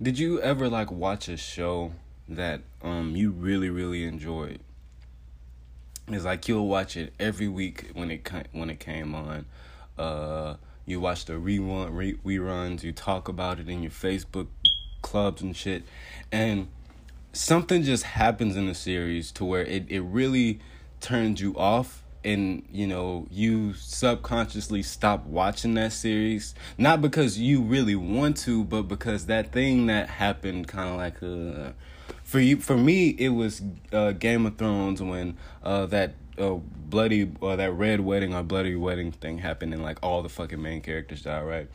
did you ever like watch a show that um you really really enjoyed? It's like you'll watch it every week when it when it came on. Uh, you watch the rerun re- reruns. You talk about it in your Facebook clubs and shit, and something just happens in the series to where it it really turns you off and you know you subconsciously stop watching that series not because you really want to but because that thing that happened kind of like uh for you for me it was uh game of thrones when uh that uh bloody or that red wedding or bloody wedding thing happened and like all the fucking main characters died right?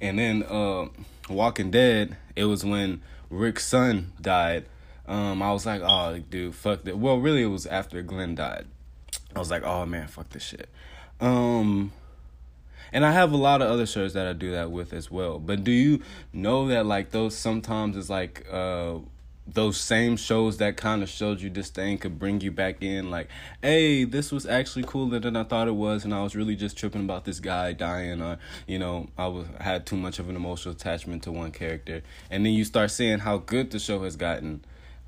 And then uh walking dead it was when rick's son died. Um i was like oh dude fuck that. Well really it was after glenn died I was like, oh man, fuck this shit. Um, and I have a lot of other shows that I do that with as well. But do you know that like those sometimes is like uh those same shows that kind of showed you this thing could bring you back in like hey this was actually cooler than i thought it was and i was really just tripping about this guy dying or you know i was had too much of an emotional attachment to one character and then you start seeing how good the show has gotten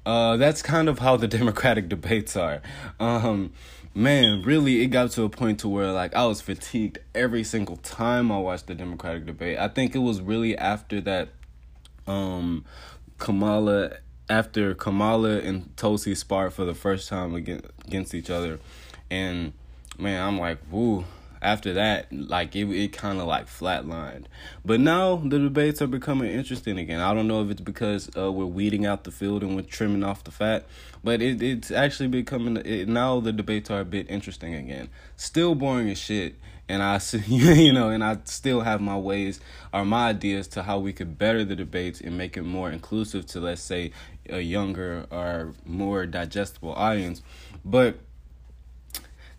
uh that's kind of how the democratic debates are um man, really, it got to a point to where like I was fatigued every single time I watched the Democratic debate. I think it was really after that, um, Kamala, after Kamala and Tulsi sparred for the first time against against each other, and man, I'm like, woo, after that, like it, it kind of like flatlined. But now the debates are becoming interesting again. I don't know if it's because uh, we're weeding out the field and we're trimming off the fat, but it it's actually becoming it, now the debates are a bit interesting again. Still boring as shit, and I see you know, and I still have my ways or my ideas to how we could better the debates and make it more inclusive to let's say a younger or more digestible audience, but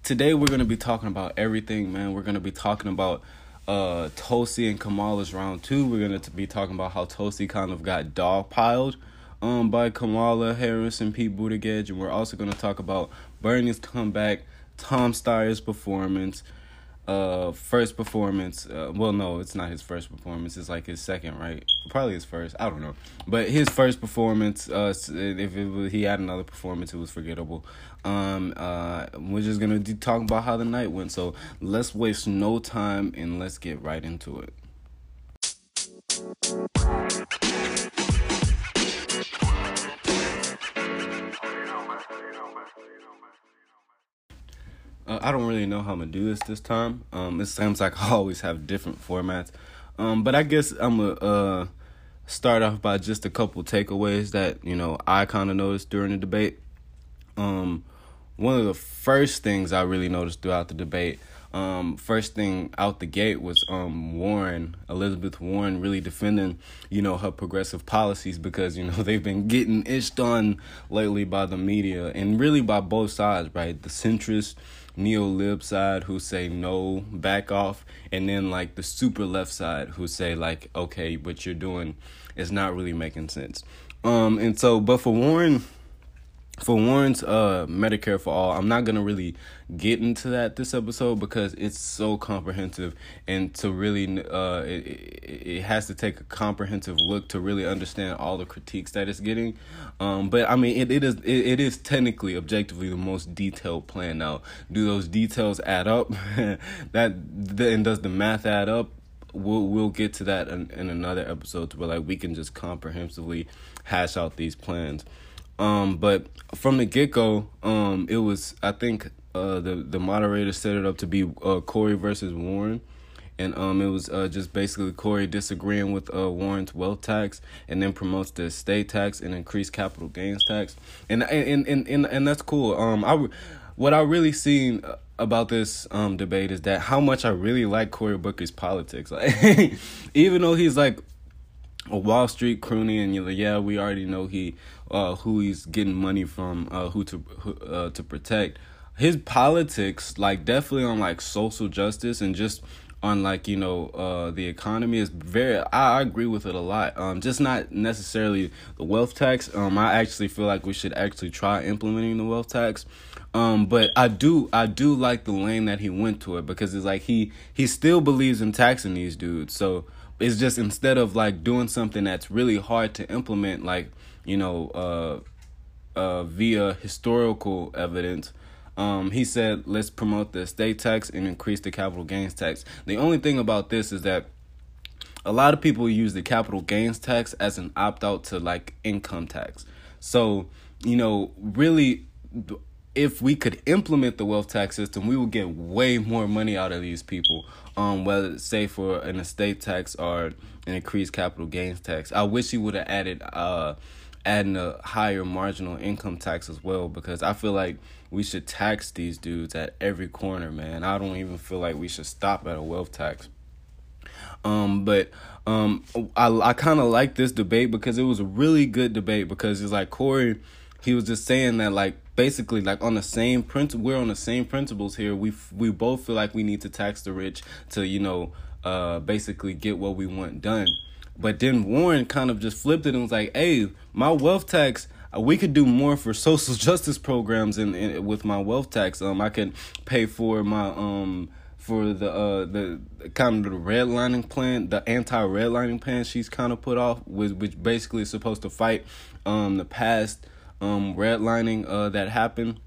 today we're gonna be talking about everything, man. We're gonna be talking about uh Tulsi and Kamala's round two. We're gonna be talking about how Tulsi kind of got dogpiled um by Kamala Harris and Pete Buttigieg, and we're also gonna talk about Bernie's comeback, Tom Steyer's performance, uh first performance uh, well no it's not his first performance it's like his second right? Probably his first i don't know. But his first performance uh if it was, he had another performance it was forgettable. Um uh we're just gonna be talking about how the night went so let's waste no time and let's get right into it Uh, I don't really know how I'm gonna do this this time. Um, it seems like I always have different formats. Um, but I guess I'm gonna uh, start off by just a couple takeaways that you know I kind of noticed during the debate. Um, one of the first things I really noticed throughout the debate, um, first thing out the gate was um, Warren, Elizabeth Warren, really defending, you know, her progressive policies because you know they've been getting itched on lately by the media and really by both sides, right? The centrist neo lib side who say no, back off, and then like the super left side who say like, okay, what you're doing is not really making sense. Um, and so, but for Warren, for Warren's uh Medicare for all, I'm not gonna really get into that this episode because it's so comprehensive and to really uh it, it has to take a comprehensive look to really understand all the critiques that it's getting. Um, but I mean it, it is it, it is technically objectively the most detailed plan. Now, do those details add up? that and does the math add up? We'll we'll get to that in, in another episode where like we can just comprehensively hash out these plans. Um, but from the get go, um, it was I think uh, the the moderator set it up to be uh, Cory versus Warren, and um, it was uh, just basically Cory disagreeing with uh, Warren's wealth tax, and then promotes the estate tax and increased capital gains tax, and and and and, and that's cool. Um, I what I really seen about this um debate is that how much I really like Cory Booker's politics. Even though he's like a Wall Street crony, and you're like, yeah, we already know he, uh, who he's getting money from, uh, who to, who, uh, to protect. His politics, like definitely on like social justice and just on like you know uh the economy is very I, I agree with it a lot. Um just not necessarily the wealth tax. Um i actually feel like we should actually try implementing the wealth tax. Um but i do i do like the lane that he went to it because it's like he he still believes in taxing these dudes. So it's just instead of like doing something that's really hard to implement, like you know, uh, uh, via historical evidence. Um, he said, let's promote the estate tax and increase the capital gains tax. The only thing about this is that a lot of people use the capital gains tax as an opt out to like income tax. So, you know, really, if we could implement the wealth tax system, we would get way more money out of these people. Um, whether say for an estate tax or an increased capital gains tax. I wish he would have added uh adding a higher marginal income tax as well because I feel like we should tax these dudes at every corner, man. I don't even feel like we should stop at a wealth tax. Um, but um, I I kind of like this debate because it was a really good debate because it's like Cory, he was just saying that like basically like on the same principle we're on the same principles here. We we both feel like we need to tax the rich to you know uh basically get what we want done. But then Warren kind of just flipped it and was like, "Hey, my wealth tax." Uh, we could do more for social justice programs and, with my wealth tax. Um, I could pay for my um for the uh the kind of the redlining plan, the anti redlining plan she's kind of put off, which which basically is supposed to fight um the past um redlining uh that happened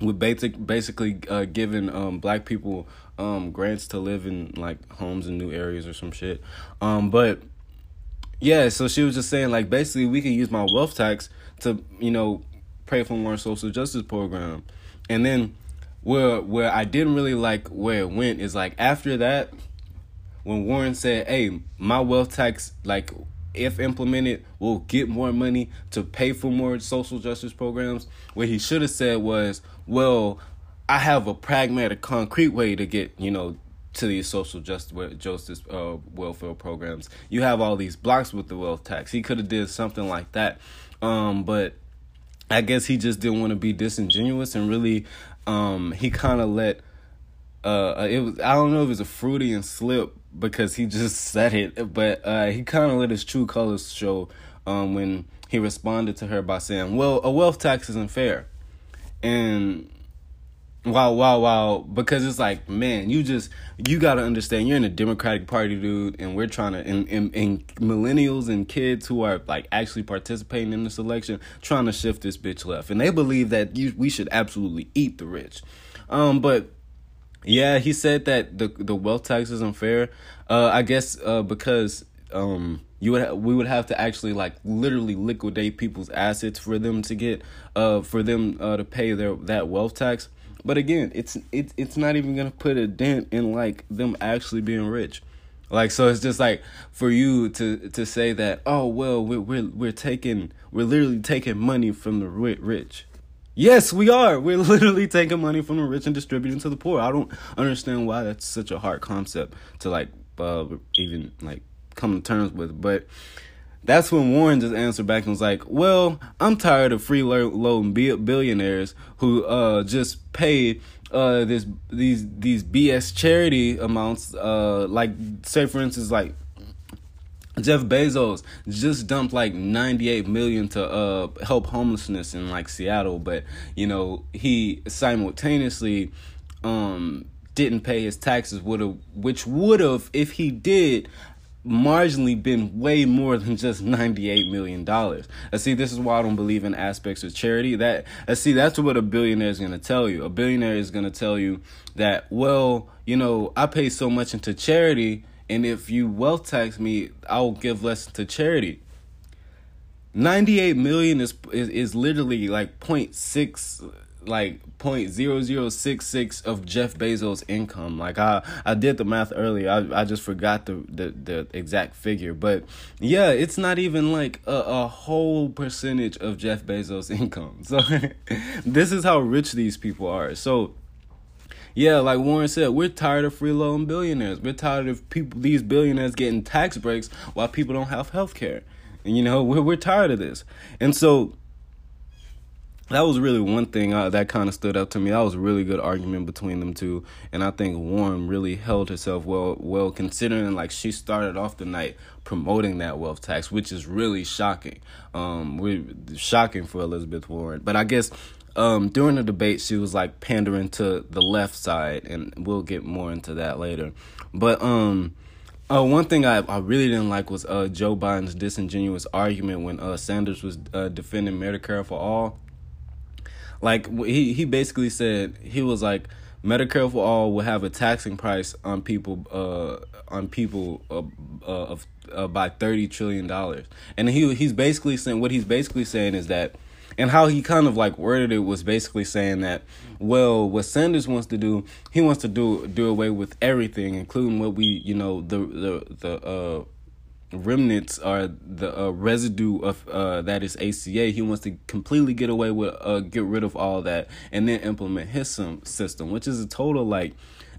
with basic basically uh giving um black people um grants to live in like homes in new areas or some shit. Um but yeah, so she was just saying like basically we can use my wealth tax to, you know, pay for more social justice program. And then where where I didn't really like where it went is like after that, when Warren said, "Hey, my wealth tax, like if implemented, will get more money to pay for more social justice programs," what he should have said was, "Well, I have a pragmatic, concrete way to get you know." To these social justice, justice uh, welfare programs, you have all these blocks with the wealth tax. He could have did something like that, um, but I guess he just didn't want to be disingenuous and really um, he kind of let uh, it was I don't know if it was a Freudian slip because he just said it, but uh, he kind of let his true colors show um, when he responded to her by saying, "Well, a wealth tax isn't fair," and wow, wow, wow, because it's like, man, you just you gotta understand you're in a Democratic Party, dude, and we're trying to and, and, and millennials and kids who are like actually participating in this election trying to shift this bitch left, and they believe that you we should absolutely eat the rich, um, but yeah, he said that the the wealth tax is unfair. Uh, I guess uh because um you would ha- we would have to actually like literally liquidate people's assets for them to get uh for them uh to pay their that wealth tax but again, it's it's it's not even gonna put a dent in like them actually being rich. Like so, it's just like for you to to say that oh well we're we're we're taking we're literally taking money from the rich. Yes, we are. We're literally taking money from the rich and distributing to the poor. I don't understand why that's such a hard concept to like uh, even like come to terms with. But that's when Warren just answered back and was like, "Well, I'm tired of free freeloading billionaires who uh just paid uh this these these BS charity amounts uh like say for instance like Jeff Bezos just dumped like 98 million to uh help homelessness in like Seattle, but you know, he simultaneously um didn't pay his taxes would have which would have if he did marginally been way more than just 98 million dollars. I see this is why I don't believe in aspects of charity. That I see that's what a billionaire is going to tell you. A billionaire is going to tell you that well, you know, I pay so much into charity and if you wealth tax me, I'll give less to charity. 98 million is is, is literally like 0.6 like point zero zero six six of Jeff Bezos' income. Like I I did the math earlier. I I just forgot the the, the exact figure, but yeah, it's not even like a, a whole percentage of Jeff Bezos' income. So this is how rich these people are. So yeah, like Warren said, we're tired of freeloading billionaires. We're tired of people these billionaires getting tax breaks while people don't have health care. And you know, we're we're tired of this. And so that was really one thing uh, that kind of stood out to me. That was a really good argument between them two, and I think Warren really held herself well. Well, considering like she started off the night promoting that wealth tax, which is really shocking. Um, we shocking for Elizabeth Warren, but I guess um during the debate she was like pandering to the left side, and we'll get more into that later. But um Uh, one thing I, I really didn't like was uh, Joe Biden's disingenuous argument when uh, Sanders was uh, defending Medicare for all. Like he he basically said he was like Medicare for all will have a taxing price on people uh on people uh, uh, of uh, by thirty trillion dollars, and he he's basically saying what he's basically saying is that and how he kind of like worded it was basically saying that well what sanders wants to do he wants to do do away with everything including what we you know the the the uh remnants are the uh, residue of uh, that is ACA. He wants to completely get away with uh, get rid of all that and then implement his system, which is a total like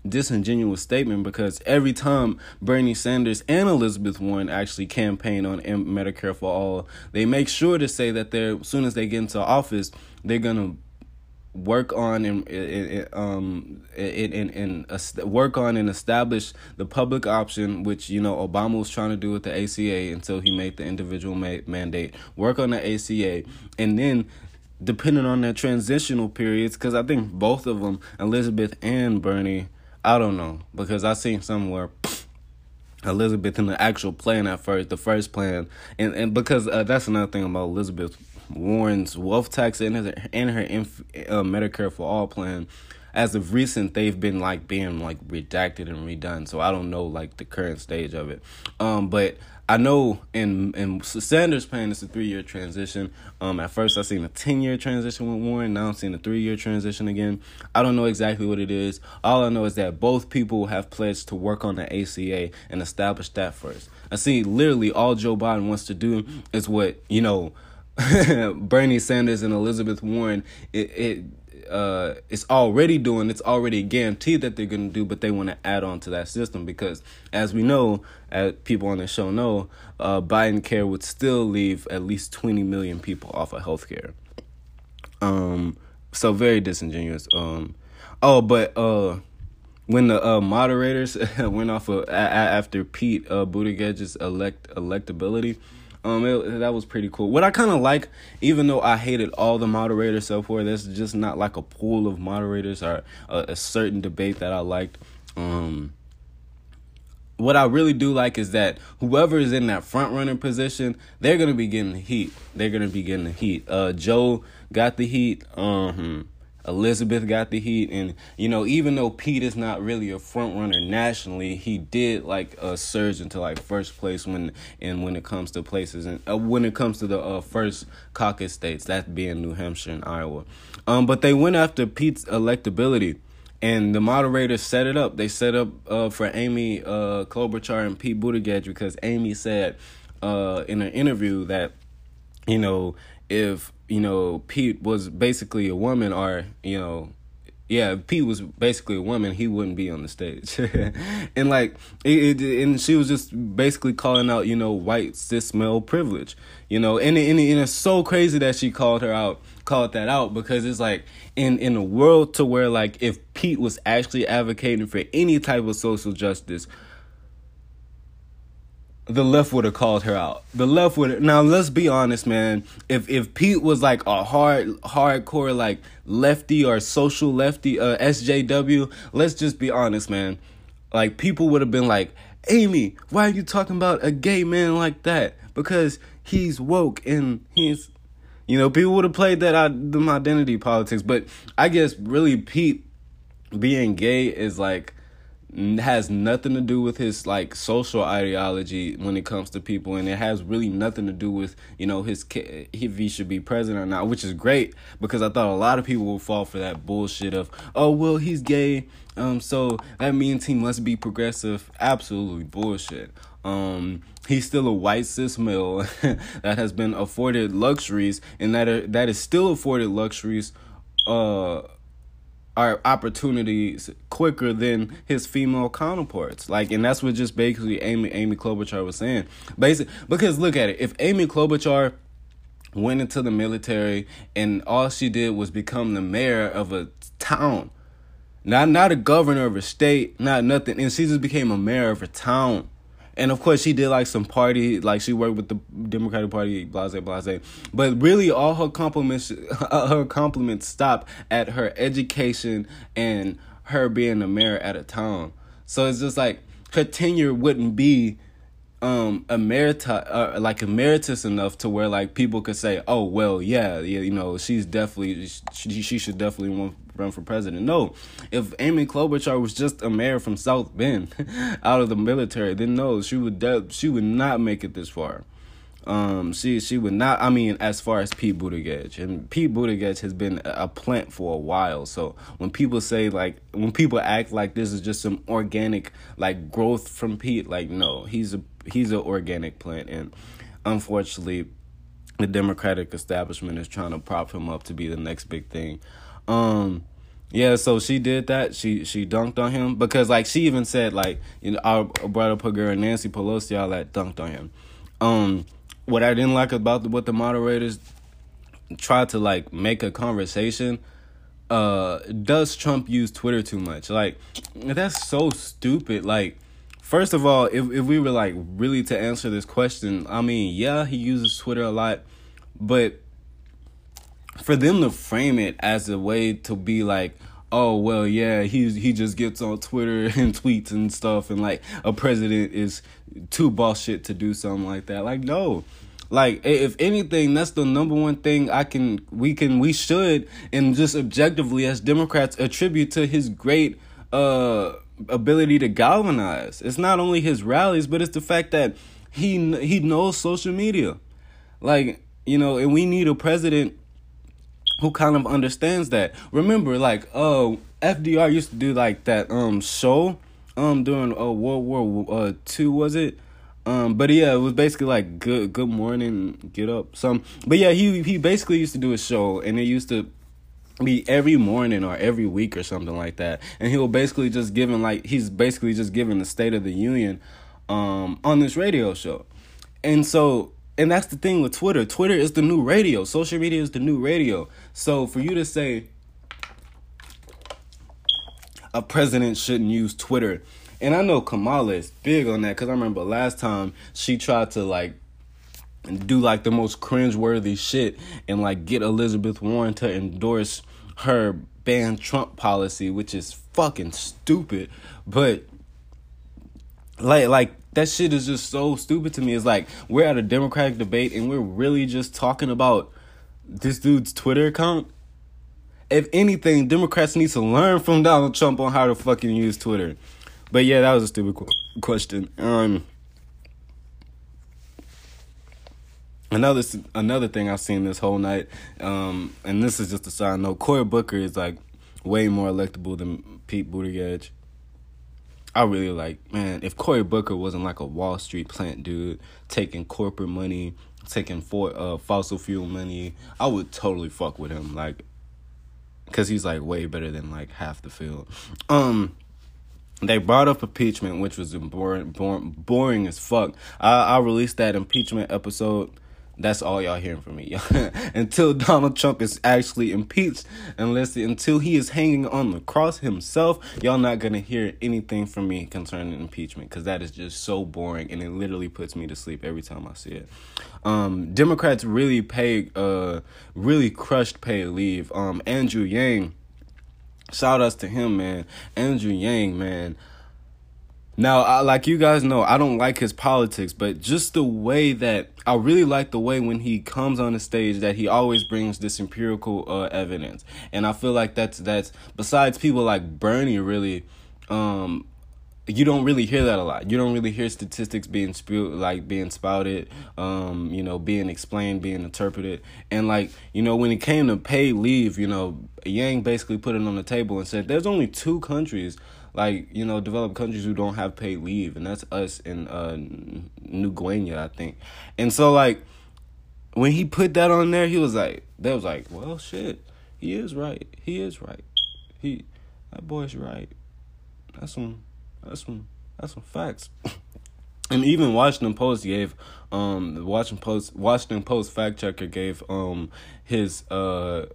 disingenuous statement because every time Bernie Sanders and Elizabeth Warren actually campaign on Medicare for all, they make sure to say that they're as soon as they get into office, they're gonna work on and, and um and, and, and work on and establish the public option which you know Obama was trying to do with the ACA until he made the individual ma- mandate. Work on the ACA and then depending on their transitional periods because I think both of them Elizabeth and Bernie I don't know because I seen somewhere Elizabeth in the actual plan at first, the first plan, and and because uh, that's another thing about Elizabeth Warren's wealth tax and her and her inf- uh, Medicare for all plan. As of recent, they've been like being like redacted and redone, so I don't know like the current stage of it. Um, but I know in in Sanders' plan it's a three year transition. Um, at first I seen a ten year transition with Warren. Now I'm seeing a three year transition again. I don't know exactly what it is. All I know is that both people have pledged to work on the ACA and establish that first. I see literally all Joe Biden wants to do is what you know. Bernie Sanders and Elizabeth Warren. It, it uh, it's already doing, it's already guaranteed that they're going to do, but they want to add on to that system because, as we know, as people on the show know, uh, Biden care would still leave at least 20 million people off of health care. Um, so very disingenuous. Um, oh, but uh, when the uh, moderators went off of a- after Pete uh, Buttigieg's elect electability um, it, that was pretty cool. What I kind of like, even though I hated all the moderators so far, there's just not like a pool of moderators or a, a certain debate that I liked. Um, what I really do like is that whoever is in that front runner position, they're gonna be getting the heat. They're gonna be getting the heat. Uh, Joe got the heat. Um, Elizabeth got the heat, and you know, even though Pete is not really a front runner nationally, he did like a surge into like first place when and when it comes to places and uh, when it comes to the uh, first caucus states, that being New Hampshire and Iowa. Um, but they went after Pete's electability, and the moderators set it up. They set up uh, for Amy uh, Klobuchar and Pete Buttigieg because Amy said uh, in an interview that you know if you know Pete was basically a woman or you know yeah, if Pete was basically a woman, he wouldn't be on the stage. and like, it, it, and she was just basically calling out, you know, white cis male privilege, you know, and, and, and it's so crazy that she called her out, called that out because it's like in in a world to where like if Pete was actually advocating for any type of social justice, the left would have called her out. The left would now let's be honest, man. If if Pete was like a hard hardcore like lefty or social lefty uh SJW, let's just be honest, man. Like people would have been like, "Amy, why are you talking about a gay man like that?" Because he's woke and he's you know, people would have played that out them identity politics, but I guess really Pete being gay is like has nothing to do with his like social ideology when it comes to people and it has really nothing to do with you know his if he should be president or not which is great because i thought a lot of people would fall for that bullshit of oh well he's gay um so that means he must be progressive. Absolutely bullshit. Um he's still a white cis male that has been afforded luxuries and that are, that is still afforded luxuries uh our opportunities quicker than his female counterparts. Like, and that's what just basically Amy Amy Klobuchar was saying. Basically, because look at it, if Amy Klobuchar went into the military and all she did was become the mayor of a town, not not a governor of a state, not nothing, and she just became a mayor of a town and of course she did like some party like she worked with the democratic party blase blase. But really all her compliments her compliments stop at her education and her being a mayor at a town so it's just like her tenure wouldn't be um emerita uh, like emeritus enough to where like people could say oh well yeah, yeah you know she's definitely she, she should definitely run, for president no if amy klobuchar was just a mayor from south bend out of the military then no she would de- she would not make it this far um, she she would not. I mean, as far as Pete Buttigieg, and Pete Buttigieg has been a plant for a while. So when people say like, when people act like this is just some organic like growth from Pete, like no, he's a he's an organic plant, and unfortunately, the Democratic establishment is trying to prop him up to be the next big thing. Um, yeah, so she did that. She she dunked on him because like she even said like you know I brought up her girl Nancy Pelosi all that dunked on him. Um, what I didn't like about the, what the moderators tried to like make a conversation. Uh, does Trump use Twitter too much? Like that's so stupid. Like First of all, if if we were like really to answer this question, I mean, yeah, he uses Twitter a lot, but for them to frame it as a way to be like, oh well, yeah, he he just gets on Twitter and tweets and stuff, and like a president is too bullshit to do something like that. Like no, like if anything, that's the number one thing I can we can we should and just objectively as Democrats attribute to his great uh ability to galvanize. It's not only his rallies, but it's the fact that he he knows social media. Like, you know, and we need a president who kind of understands that. Remember like uh FDR used to do like that um show um during uh, World War uh 2 was it? Um, but yeah, it was basically like good good morning, get up. Some, but yeah, he he basically used to do a show, and it used to be every morning or every week or something like that and he will basically just giving like he's basically just giving the state of the union um on this radio show and so and that's the thing with twitter. Twitter is the new radio. Social media is the new radio. So for you to say a president shouldn't use twitter and i know kamala is big on that because i remember last time she tried to like do like the most cringe-worthy shit and like get Elizabeth Warren to endorse her ban Trump policy, which is fucking stupid. But like like that shit is just so stupid to me. It's like we're at a Democratic debate and we're really just talking about this dude's Twitter account. If anything, Democrats need to learn from Donald Trump on how to fucking use Twitter. But yeah, that was a stupid qu- question. Um another another thing I've seen this whole night, um, and this is just a side note. Cory Booker is like way more electable than Pete Buttigieg. I really like man. If Cory Booker wasn't like a Wall Street plant dude taking corporate money, taking for uh fossil fuel money, I would totally fuck with him. Like, cause he's like way better than like half the field. Um they brought up impeachment, which was boring, boring, boring as fuck. I, I released that impeachment episode that's all y'all hearing from me. until Donald Trump is actually impeached, unless until he is hanging on the cross himself, y'all not gonna hear anything from me concerning impeachment because that is just so boring and it literally puts me to sleep every time I see it. Um, Democrats really paid, uh, really crushed paid leave. Um, Andrew Yang, shout outs to him, man. Andrew Yang, man. Now, I, like you guys know, I don't like his politics, but just the way that I really like the way when he comes on the stage that he always brings this empirical uh, evidence, and I feel like that's that's besides people like Bernie, really, um, you don't really hear that a lot. You don't really hear statistics being spewed, like being spouted, um, you know, being explained, being interpreted, and like you know, when it came to paid leave, you know, Yang basically put it on the table and said, "There's only two countries." Like you know developed countries who don't have paid leave and that's us in uh new guinea i think. And so like when he put that on there he was like that was like well shit he is right he is right he that boy's right. That's some that's some that's some facts. And even Washington Post gave um the Washington Post Washington Post fact checker gave um his uh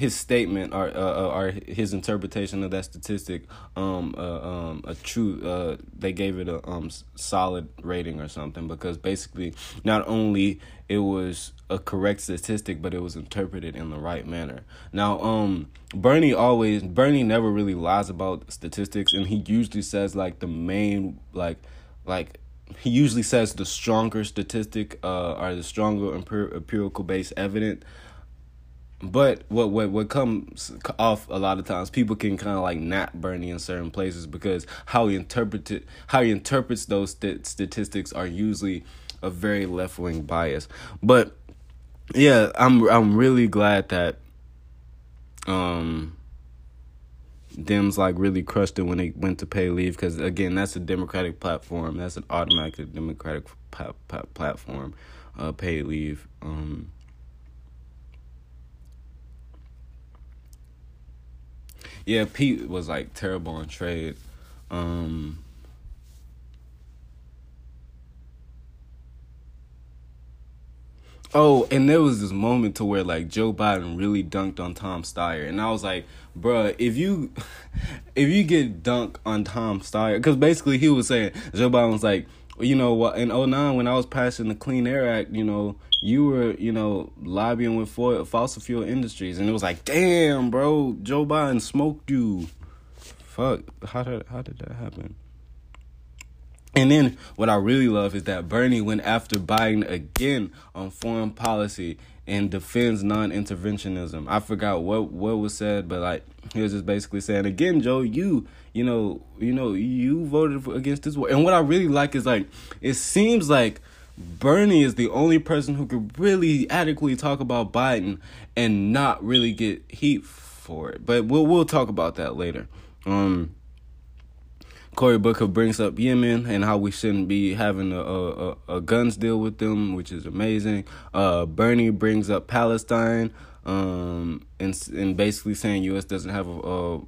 his statement or uh, uh, or his interpretation of that statistic um uh, um a true uh they gave it a um solid rating or something because basically not only it was a correct statistic but it was interpreted in the right manner. Now um Bernie always Bernie never really lies about statistics and he usually says like the main like like he usually says the stronger statistic uh or the stronger empirical based evidence but what what what comes off a lot of times, people can kind of like not Bernie in certain places because how he interpreted how he interprets those st- statistics are usually a very left wing bias. But yeah, I'm I'm really glad that um Dems like really crushed it when they went to pay leave because again that's a democratic platform that's an automatic democratic platform uh pay leave um yeah, Pete was like terrible on trade. Um, Oh, and there was this moment to where like Joe Biden really dunked on Tom Steyer, and I was like, bruh, if you, if you get dunked on Tom Steyer, because basically he was saying Joe Biden was like, you know what, in 09 when I was passing the Clean Air Act, you know, you were, you know, lobbying with fossil fuel industries, and it was like, damn, bro, Joe Biden smoked you. Fuck, how did how did that happen? And then what I really love is that Bernie went after Biden again on foreign policy and defends non-interventionism. I forgot what what was said, but like he was just basically saying again, Joe, you you know you know you voted for, against this war. And what I really like is like it seems like Bernie is the only person who could really adequately talk about Biden and not really get heat for it. But we'll we'll talk about that later. Um Cory Booker brings up Yemen and how we shouldn't be having a, a, a guns deal with them, which is amazing. Uh, Bernie brings up Palestine um, and and basically saying U.S. doesn't have a, a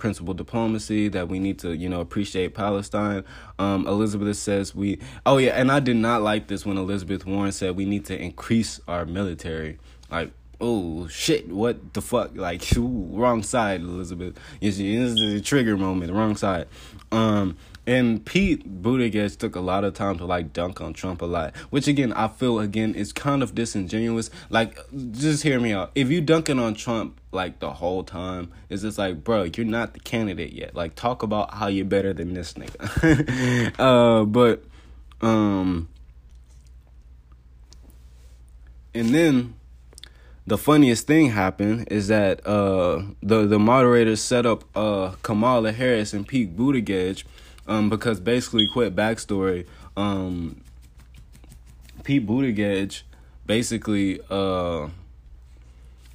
principal diplomacy that we need to you know appreciate palestine. Um, elizabeth says we oh yeah and i did not like this when elizabeth warren said we need to increase our military. Like oh shit what the fuck? Like ooh, wrong side elizabeth. This is the trigger moment wrong side. Um and Pete Buttigieg took a lot of time to like dunk on Trump a lot, which again I feel again is kind of disingenuous. Like, just hear me out. If you dunking on Trump like the whole time, it's just like, bro, you're not the candidate yet. Like, talk about how you're better than this nigga. uh, but um, and then the funniest thing happened is that uh the the moderators set up uh Kamala Harris and Pete Buttigieg um, because basically, quick backstory. Um, Pete Buttigieg basically uh,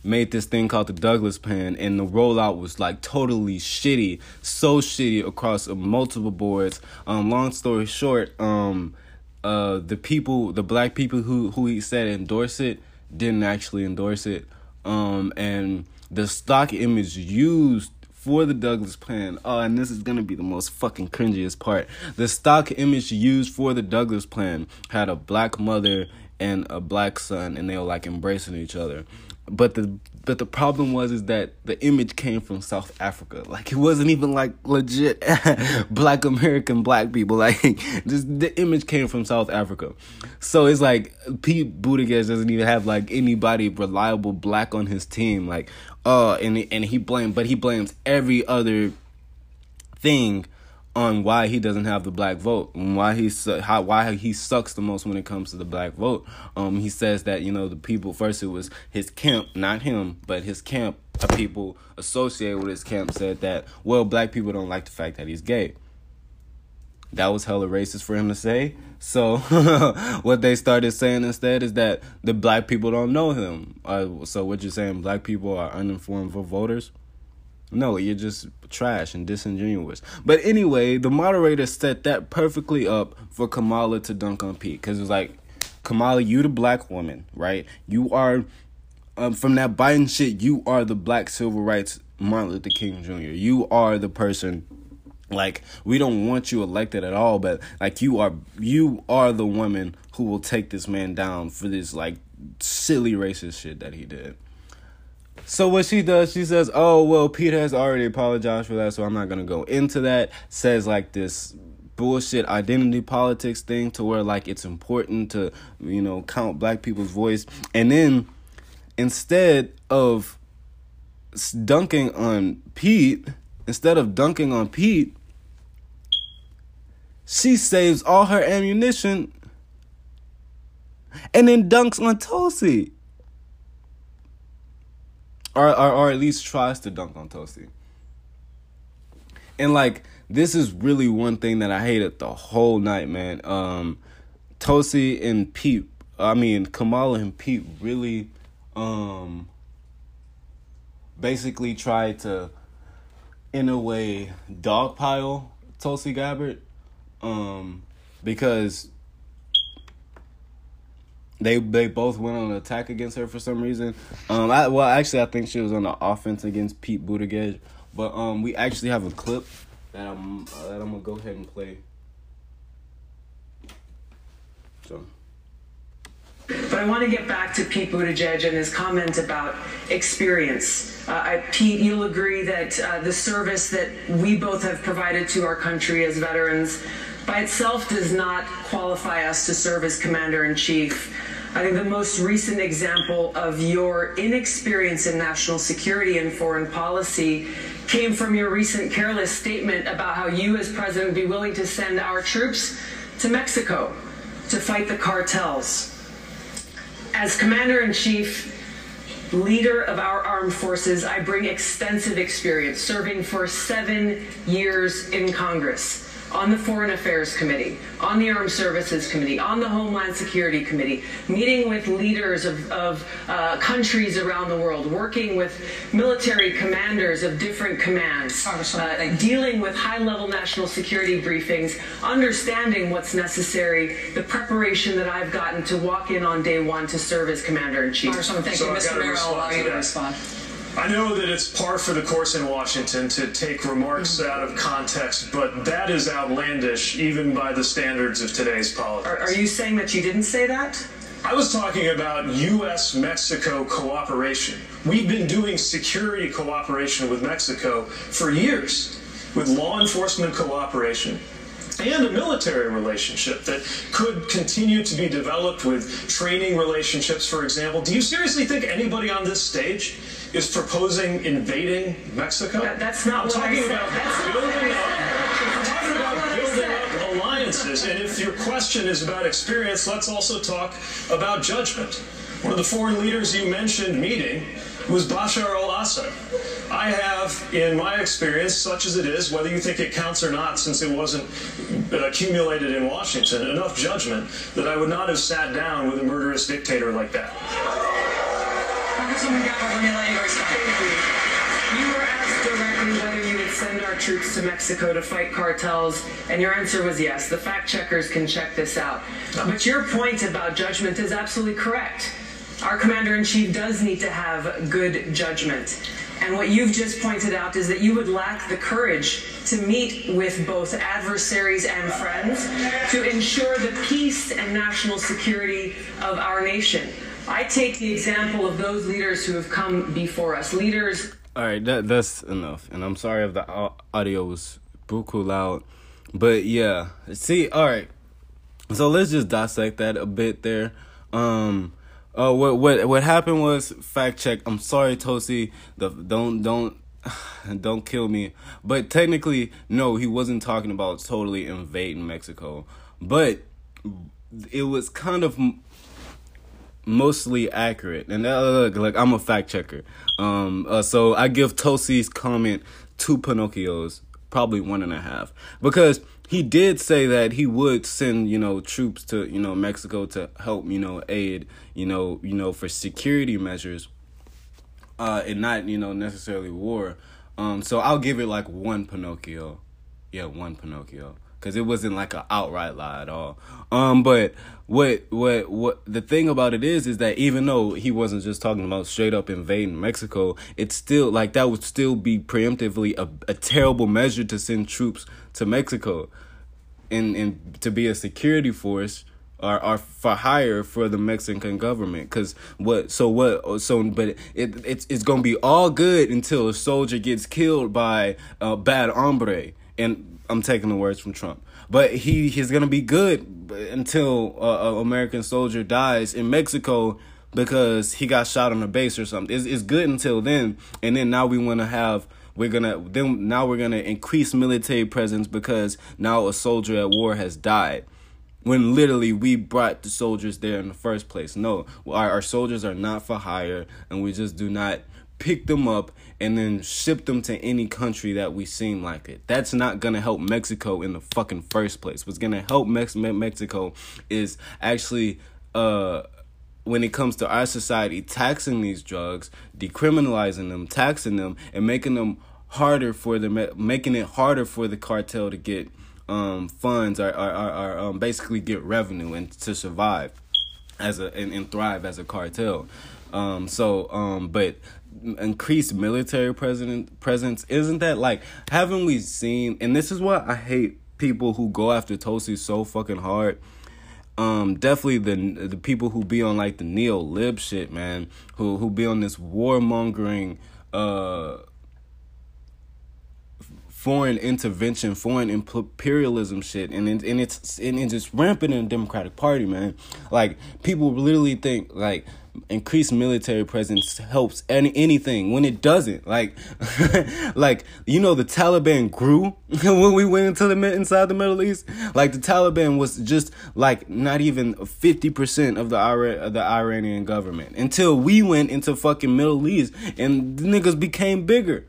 made this thing called the Douglass Plan, and the rollout was like totally shitty, so shitty across multiple boards. Um, long story short, um, uh, the people, the black people who who he said endorse it, didn't actually endorse it. Um, and the stock image used for the Douglass plan. Oh, and this is gonna be the most fucking cringiest part. The stock image used for the Douglass plan had a black mother and a black son, and they were like embracing each other. But the but the problem was is that the image came from South Africa. Like it wasn't even like legit black American black people. Like just the image came from South Africa. So it's like Pete Buttigieg doesn't even have like anybody reliable black on his team. Like uh and and he blamed but he blames every other thing on why he doesn't have the black vote and why he how why he sucks the most when it comes to the black vote. Um, he says that you know the people first it was his camp, not him, but his camp of people associated with his camp said that well black people don't like the fact that he's gay. That was hella racist for him to say. So what they started saying instead is that the black people don't know him. Uh, so what you're saying, black people are uninformed for voters? No, you're just trash and disingenuous. But anyway, the moderator set that perfectly up for Kamala to dunk on Pete because it's like, Kamala, you the black woman, right? You are um, from that Biden shit. You are the black civil rights Martin Luther King Jr. You are the person. Like we don't want you elected at all, but like you are, you are the woman who will take this man down for this like silly racist shit that he did. So what she does, she says, "Oh well, Peter has already apologized for that, so I'm not gonna go into that." Says like this bullshit identity politics thing to where like it's important to you know count black people's voice, and then instead of dunking on Pete, instead of dunking on Pete, she saves all her ammunition and then dunks on Tulsi or, or or at least tries to dunk on Tulsi. And like this is really one thing that I hated the whole night, man. Um Tulsi and Pete, I mean Kamala and Pete really um basically tried to in a way dogpile Tulsi Gabbard um because they they both went on an attack against her for some reason. Um, I, well, actually, I think she was on the offense against Pete Buttigieg. But um, we actually have a clip that I'm uh, that I'm gonna go ahead and play. So. But I want to get back to Pete Buttigieg and his comment about experience. Uh, I, Pete, you'll agree that uh, the service that we both have provided to our country as veterans by itself does not qualify us to serve as commander in chief. I think the most recent example of your inexperience in national security and foreign policy came from your recent careless statement about how you, as president, would be willing to send our troops to Mexico to fight the cartels. As commander in chief, leader of our armed forces, I bring extensive experience serving for seven years in Congress on the Foreign Affairs Committee, on the Armed Services Committee, on the Homeland Security Committee, meeting with leaders of, of uh, countries around the world, working with military commanders of different commands, uh, dealing with high level national security briefings, understanding what's necessary, the preparation that I've gotten to walk in on day one to serve as Commander in Chief. Congresswoman, thank so you. Mr. Mayor, I'll allow you to respond. I know that it's par for the course in Washington to take remarks mm-hmm. out of context, but that is outlandish even by the standards of today's politics. Are, are you saying that you didn't say that? I was talking about U.S. Mexico cooperation. We've been doing security cooperation with Mexico for years, with law enforcement cooperation and a military relationship that could continue to be developed with training relationships, for example. Do you seriously think anybody on this stage is proposing invading Mexico? That, that's not I'm what talking I said. about that's building up. Talking about building up alliances. And if your question is about experience, let's also talk about judgment. One of the foreign leaders you mentioned meeting was Bashar al-Assad. I have, in my experience, such as it is, whether you think it counts or not, since it wasn't accumulated in Washington, enough judgment that I would not have sat down with a murderous dictator like that. Congresswoman you were asked directly whether you would send our troops to Mexico to fight cartels, and your answer was yes. The fact checkers can check this out. Uh-huh. But your point about judgment is absolutely correct. Our commander in chief does need to have good judgment. And what you've just pointed out is that you would lack the courage to meet with both adversaries and friends to ensure the peace and national security of our nation. I take the example of those leaders who have come before us. Leaders. All right, that that's enough. And I'm sorry if the audio was buku loud, but yeah. See, all right. So let's just dissect that a bit there. Um, uh, what what what happened was fact check. I'm sorry, Tulsi. The don't don't don't kill me. But technically, no, he wasn't talking about totally invading Mexico. But it was kind of mostly accurate. And uh, look, like I'm a fact checker. Um, uh, so I give Tulsi's comment two Pinocchios, probably one and a half, because he did say that he would send you know troops to you know Mexico to help you know aid you know you know for security measures, uh, and not you know necessarily war. Um, so I'll give it like one Pinocchio, yeah, one Pinocchio because it wasn't like an outright lie at all. Um, but what what what the thing about it is is that even though he wasn't just talking about straight up invading Mexico, it's still like that would still be preemptively a, a terrible measure to send troops to Mexico, and and to be a security force are, are for hire for the Mexican government. Cause what? So what? So but it it's it's gonna be all good until a soldier gets killed by a bad hombre. And I'm taking the words from Trump. But he he's gonna be good until a, American soldier dies in Mexico because he got shot on a base or something. It's, it's good until then, and then now we want to have we're gonna then now we're gonna increase military presence because now a soldier at war has died when literally we brought the soldiers there in the first place. No, our, our soldiers are not for hire, and we just do not pick them up and then ship them to any country that we seem like it. That's not gonna help Mexico in the fucking first place. What's gonna help Mex- Mexico is actually uh when it comes to our society taxing these drugs, decriminalizing them, taxing them, and making them harder for the making it harder for the cartel to get um, funds or, or, or, or um, basically get revenue and to survive as a and, and thrive as a cartel. Um, so, um, but increased military present presence isn't that like haven't we seen? And this is what I hate people who go after Tulsi so fucking hard. Um, definitely the the people who be on like the neo lib shit, man, who who be on this warmongering uh foreign intervention, foreign imperialism shit, and it, and it's and it's just rampant in the Democratic Party, man. Like people literally think like increased military presence helps any anything when it doesn't. Like, like you know, the Taliban grew when we went into the inside the Middle East. Like the Taliban was just like not even fifty percent of the Iran of the Iranian government until we went into fucking Middle East and the niggas became bigger.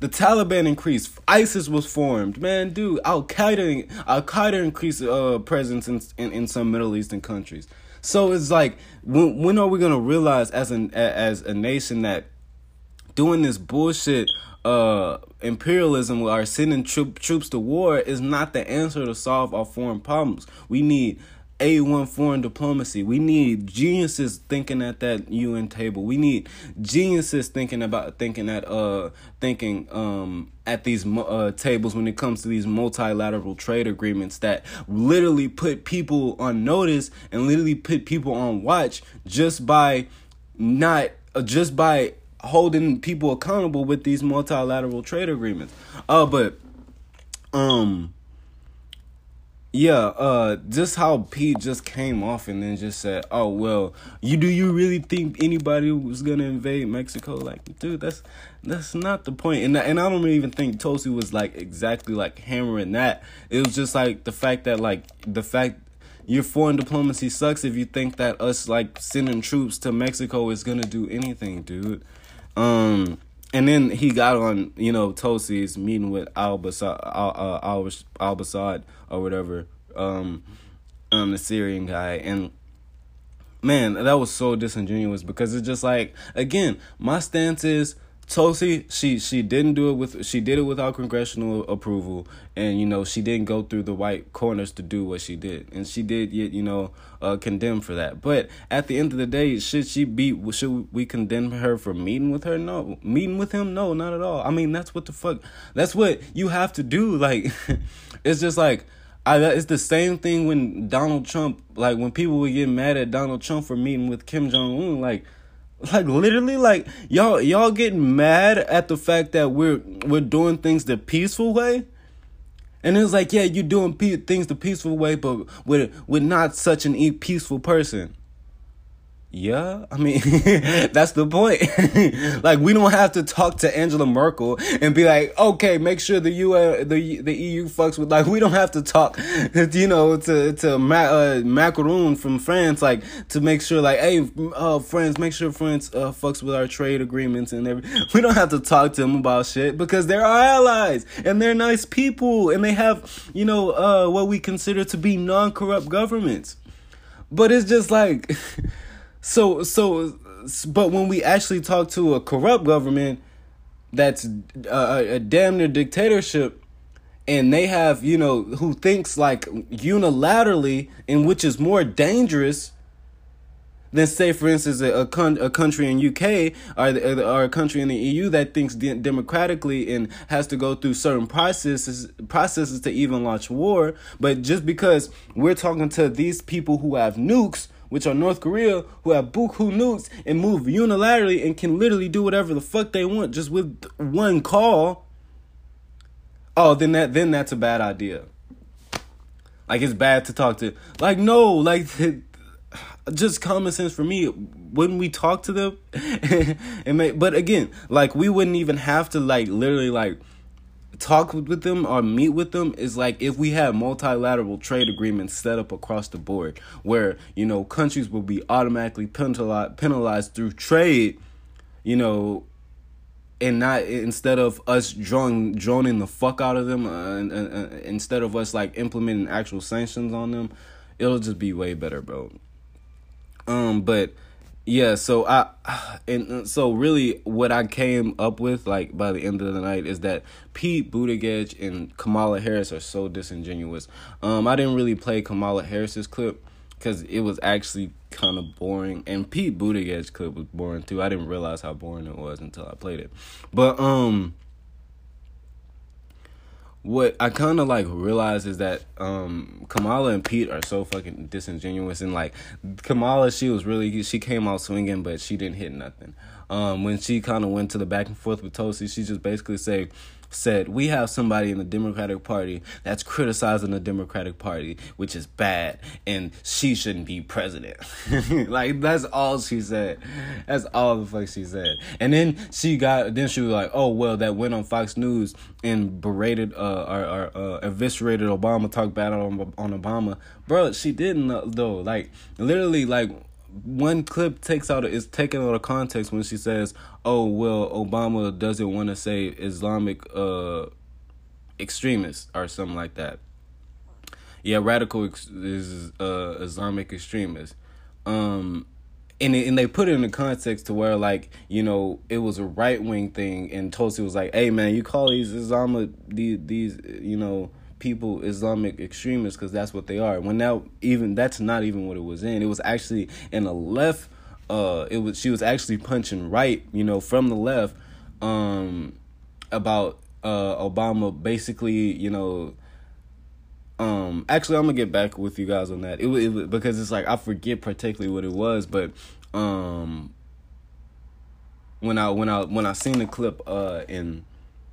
The Taliban increased. ISIS was formed. Man, dude, Al Qaeda, Al Qaeda increased uh, presence in, in, in some Middle Eastern countries. So it's like, when when are we gonna realize as an as a nation that doing this bullshit uh imperialism or sending troop, troops to war is not the answer to solve our foreign problems. We need a1 foreign diplomacy. We need geniuses thinking at that UN table. We need geniuses thinking about thinking at uh thinking um at these uh, tables when it comes to these multilateral trade agreements that literally put people on notice and literally put people on watch just by not uh, just by holding people accountable with these multilateral trade agreements. Uh but um yeah, uh, just how Pete just came off and then just said, "Oh well, you do you really think anybody was gonna invade Mexico?" Like, dude, that's that's not the point. And and I don't even think Tulsi was like exactly like hammering that. It was just like the fact that like the fact your foreign diplomacy sucks if you think that us like sending troops to Mexico is gonna do anything, dude. Um, and then he got on, you know, Tulsi's meeting with Al Basad, Al, uh, Al Basad or whatever, um, um, the Syrian guy, and man, that was so disingenuous because it's just like, again, my stance is Tulsi, she she didn't do it with she did it without congressional approval, and you know she didn't go through the white corners to do what she did, and she did yet you know uh, condemned for that. But at the end of the day, should she be should we condemn her for meeting with her? No, meeting with him? No, not at all. I mean that's what the fuck. That's what you have to do. Like, it's just like. I, it's the same thing when Donald Trump, like when people would get mad at Donald Trump for meeting with Kim Jong Un, like like literally, like y'all y'all getting mad at the fact that we're we're doing things the peaceful way. And it's like, yeah, you're doing pe- things the peaceful way, but with with not such an peaceful person. Yeah, I mean that's the point. like we don't have to talk to Angela Merkel and be like, okay, make sure the U the the EU fucks with. Like we don't have to talk, you know, to to Ma- uh, Macron from France, like to make sure, like, hey, uh, friends, make sure France uh, fucks with our trade agreements and everything. We don't have to talk to them about shit because they're our allies and they're nice people and they have, you know, uh, what we consider to be non corrupt governments. But it's just like. So so but when we actually talk to a corrupt government that's uh, a, a damn near dictatorship and they have, you know, who thinks like unilaterally and which is more dangerous than say, for instance, a, a, con- a country in UK or, or a country in the EU that thinks de- democratically and has to go through certain processes processes to even launch war. But just because we're talking to these people who have nukes, which are North Korea, who have buku nukes and move unilaterally and can literally do whatever the fuck they want just with one call. Oh, then that then that's a bad idea. Like it's bad to talk to. Like no, like just common sense for me. Wouldn't we talk to them? and but again, like we wouldn't even have to like literally like talk with them or meet with them is like if we had multilateral trade agreements set up across the board where you know countries will be automatically penalized penalized through trade you know and not instead of us drawing droning the fuck out of them uh, and, instead of us like implementing actual sanctions on them it'll just be way better bro. Um but yeah so i and so really what i came up with like by the end of the night is that pete buttigieg and kamala harris are so disingenuous um i didn't really play kamala harris's clip because it was actually kind of boring. And Pete Buttigieg clip was boring too. I didn't realize how boring it was until I played it. But um, what I kind of like realize is that um Kamala and Pete are so fucking disingenuous and like Kamala she was really she came out swinging but she didn't hit nothing. Um when she kind of went to the back and forth with Tulsi she just basically said said we have somebody in the Democratic Party that's criticizing the Democratic Party, which is bad, and she shouldn't be president. like that's all she said. That's all the fuck she said. And then she got then she was like, oh well, that went on Fox News and berated uh or, or uh, eviscerated Obama, talked bad on on Obama, bro. She didn't though. Like literally, like one clip takes out is taken out of context when she says, "Oh well, Obama doesn't want to say Islamic uh extremists or something like that." Yeah, radical ex- is uh Islamic extremists. Um and and they put it in the context to where like you know it was a right wing thing, and Tulsi was like, "Hey man, you call these Islamic these these you know." People Islamic extremists because that's what they are. When now even that's not even what it was in. It was actually in the left. Uh, it was she was actually punching right, you know, from the left, um, about uh Obama basically, you know. Um, actually, I'm gonna get back with you guys on that. It, it because it's like I forget particularly what it was, but um, when I when I when I seen the clip uh in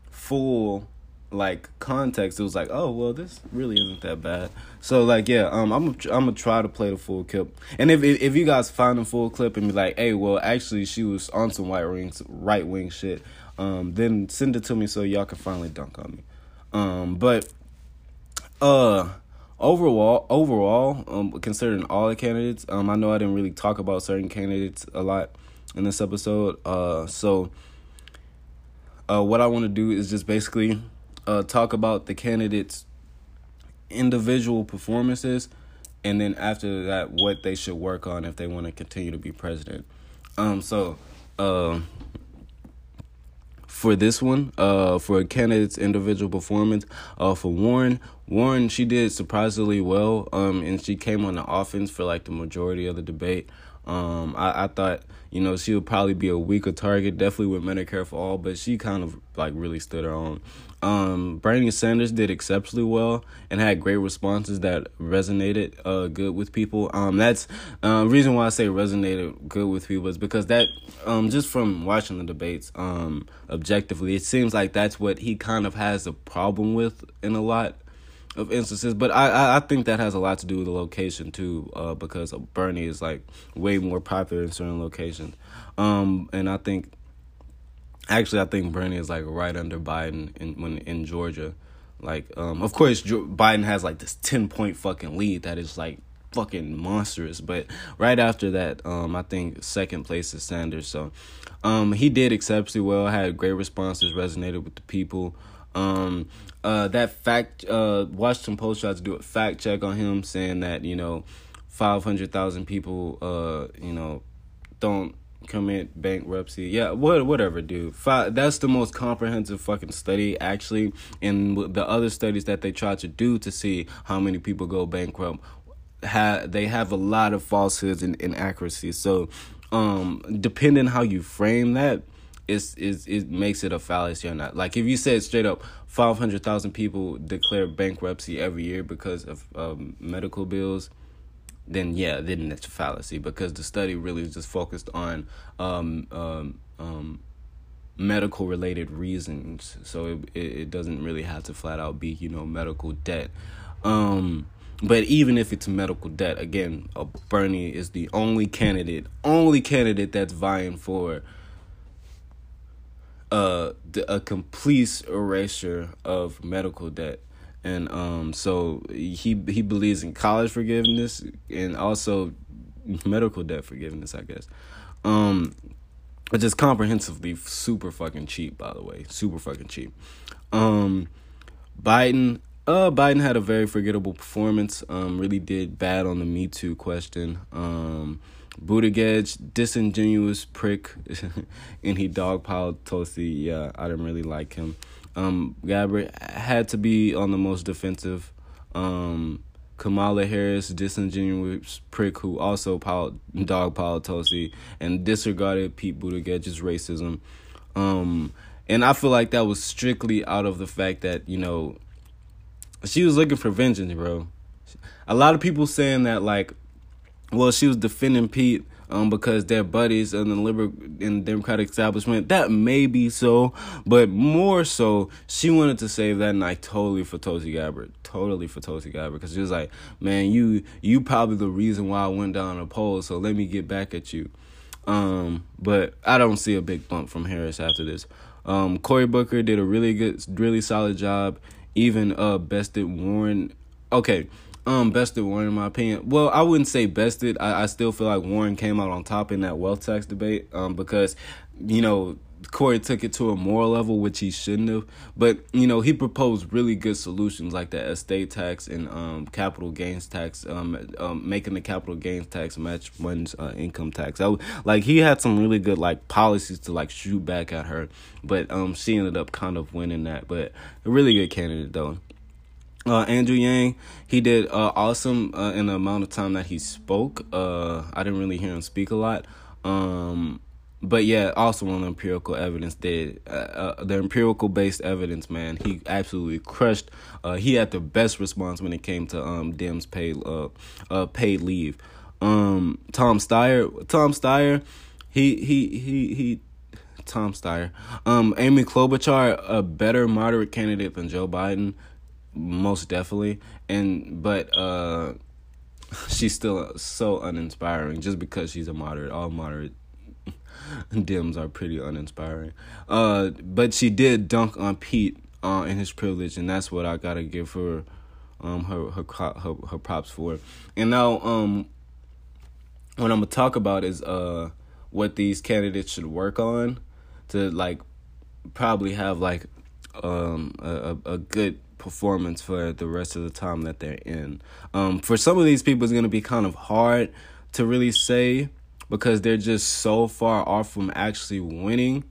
full like context, it was like, oh well, this really isn't that bad. So like, yeah, um, I'm I'm gonna try to play the full clip, and if if you guys find the full clip and be like, hey, well, actually, she was on some white wings, right wing shit, um, then send it to me so y'all can finally dunk on me. Um, but uh, overall, overall, um, considering all the candidates, um, I know I didn't really talk about certain candidates a lot in this episode. Uh, so. Uh, what I want to do is just basically uh, talk about the candidates' individual performances, and then after that, what they should work on if they want to continue to be president. Um, so, uh, for this one, uh, for a candidate's individual performance, uh, for Warren, Warren, she did surprisingly well, um, and she came on the offense for like the majority of the debate. Um, I, I thought, you know, she would probably be a weaker target, definitely with Medicare for all, but she kind of like really stood her own. Um, Bernie Sanders did exceptionally well and had great responses that resonated uh, good with people. Um, that's uh, reason why I say resonated good with people is because that um, just from watching the debates um, objectively, it seems like that's what he kind of has a problem with in a lot of instances. But I, I think that has a lot to do with the location too, uh, because Bernie is like way more popular in certain locations. Um, and I think actually I think Bernie is like right under Biden in when in Georgia. Like, um, of course, Joe, Biden has like this ten point fucking lead that is like fucking monstrous. But right after that, um, I think second place is Sanders. So, um, he did exceptionally well. Had great responses, resonated with the people. Um, uh, that fact, uh, Washington Post tried to do a fact check on him, saying that you know, five hundred thousand people, uh, you know, don't commit bankruptcy. Yeah, what whatever, dude. Five, that's the most comprehensive fucking study actually. And the other studies that they tried to do to see how many people go bankrupt, have they have a lot of falsehoods and inaccuracies. So, um, depending how you frame that, it's, it's it makes it a fallacy or not. Like if you said straight up, five hundred thousand people declare bankruptcy every year because of um, medical bills then yeah, then that's a fallacy because the study really just focused on um, um, um, medical related reasons. So it, it, it doesn't really have to flat out be you know medical debt. Um, but even if it's medical debt, again, Bernie is the only candidate, only candidate that's vying for a complete erasure of medical debt and um, so he he believes in college forgiveness and also medical debt forgiveness, I guess. Um, which is comprehensively super fucking cheap, by the way, super fucking cheap. Um, Biden, uh, Biden had a very forgettable performance. Um, really did bad on the Me Too question. Um, Buttigieg, disingenuous prick, and he dogpiled Tulsi. Yeah, I didn't really like him. Um, Gabbard had to be on the most defensive. Um, Kamala Harris, disingenuous prick who also piled, dog piled Tulsi and disregarded Pete Buttigieg's racism. Um, and I feel like that was strictly out of the fact that, you know, she was looking for vengeance, bro. A lot of people saying that, like, well, she was defending Pete um, because they're buddies in the liberal in the Democratic establishment. That may be so, but more so, she wanted to save that night totally for Tulsi Gabbard, totally for Tulsi Gabbard, because she was like, "Man, you you probably the reason why I went down a poll, so let me get back at you." Um, but I don't see a big bump from Harris after this. Um, Cory Booker did a really good, really solid job. Even uh, bested Warren. Okay, um, bested Warren in my opinion. Well, I wouldn't say bested. I, I still feel like Warren came out on top in that wealth tax debate. Um, because you know Cory took it to a moral level, which he shouldn't have. But you know, he proposed really good solutions like the estate tax and um, capital gains tax, um, um, making the capital gains tax match one's uh, income tax. I, like he had some really good like policies to like shoot back at her, but um, she ended up kind of winning that. But a really good candidate though. Uh, Andrew Yang, he did uh, awesome uh, in the amount of time that he spoke. Uh, I didn't really hear him speak a lot. Um, but yeah, also on the empirical evidence, did uh, uh, the empirical based evidence, man, he absolutely crushed. he had the best response when it came to um Dems paid uh, paid leave. Um, Tom Steyer, Tom Steyer, he he he he. Tom Steyer, um, Amy Klobuchar, a better moderate candidate than Joe Biden most definitely. And but uh she's still so uninspiring just because she's a moderate all moderate Dems are pretty uninspiring. Uh but she did dunk on pete uh in his privilege and that's what i gotta give her um her her her, her props for. And now um what i'm gonna talk about is uh what these candidates should work on to like probably have like um a, a good performance for the rest of the time that they're in. Um, for some of these people, it's going to be kind of hard to really say because they're just so far off from actually winning.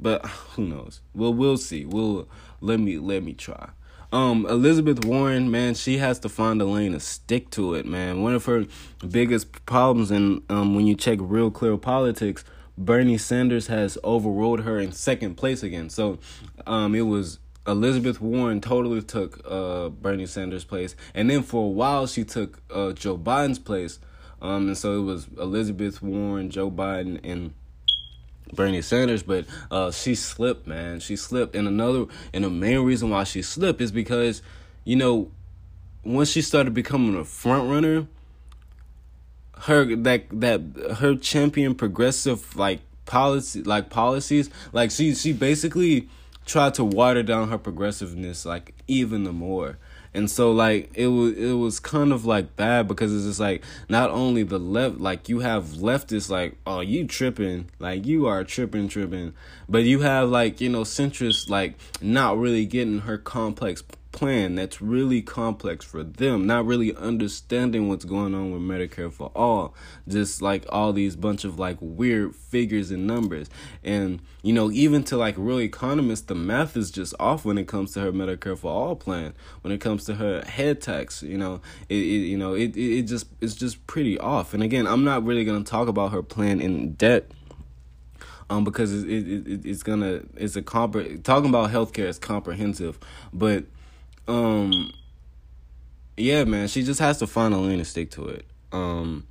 But who knows? Well, we'll see. We'll let me let me try. Um, Elizabeth Warren, man, she has to find a lane to stick to it, man. One of her biggest problems, and um, when you check real clear politics, Bernie Sanders has overruled her in second place again. So, um, it was Elizabeth Warren totally took uh, Bernie Sanders' place, and then for a while she took uh, Joe Biden's place. Um, and so it was Elizabeth Warren, Joe Biden, and Bernie Sanders. But uh, she slipped, man. She slipped, and another and the main reason why she slipped is because, you know, once she started becoming a front runner, her that that her champion progressive like policy like policies like she she basically tried to water down her progressiveness like even the more. And so like it was it was kind of like bad because it's just like not only the left like you have leftists like oh you tripping like you are tripping tripping but you have like you know centrists like not really getting her complex plan that's really complex for them, not really understanding what's going on with Medicare for all. Just like all these bunch of like weird figures and numbers. And, you know, even to like real economists, the math is just off when it comes to her Medicare for all plan. When it comes to her head tax, you know, it, it you know, it, it just it's just pretty off. And again, I'm not really gonna talk about her plan in depth um, because it, it, it, it's gonna it's a compre- talking about healthcare is comprehensive, but um, yeah, man, she just has to find a lane and stick to it. Um,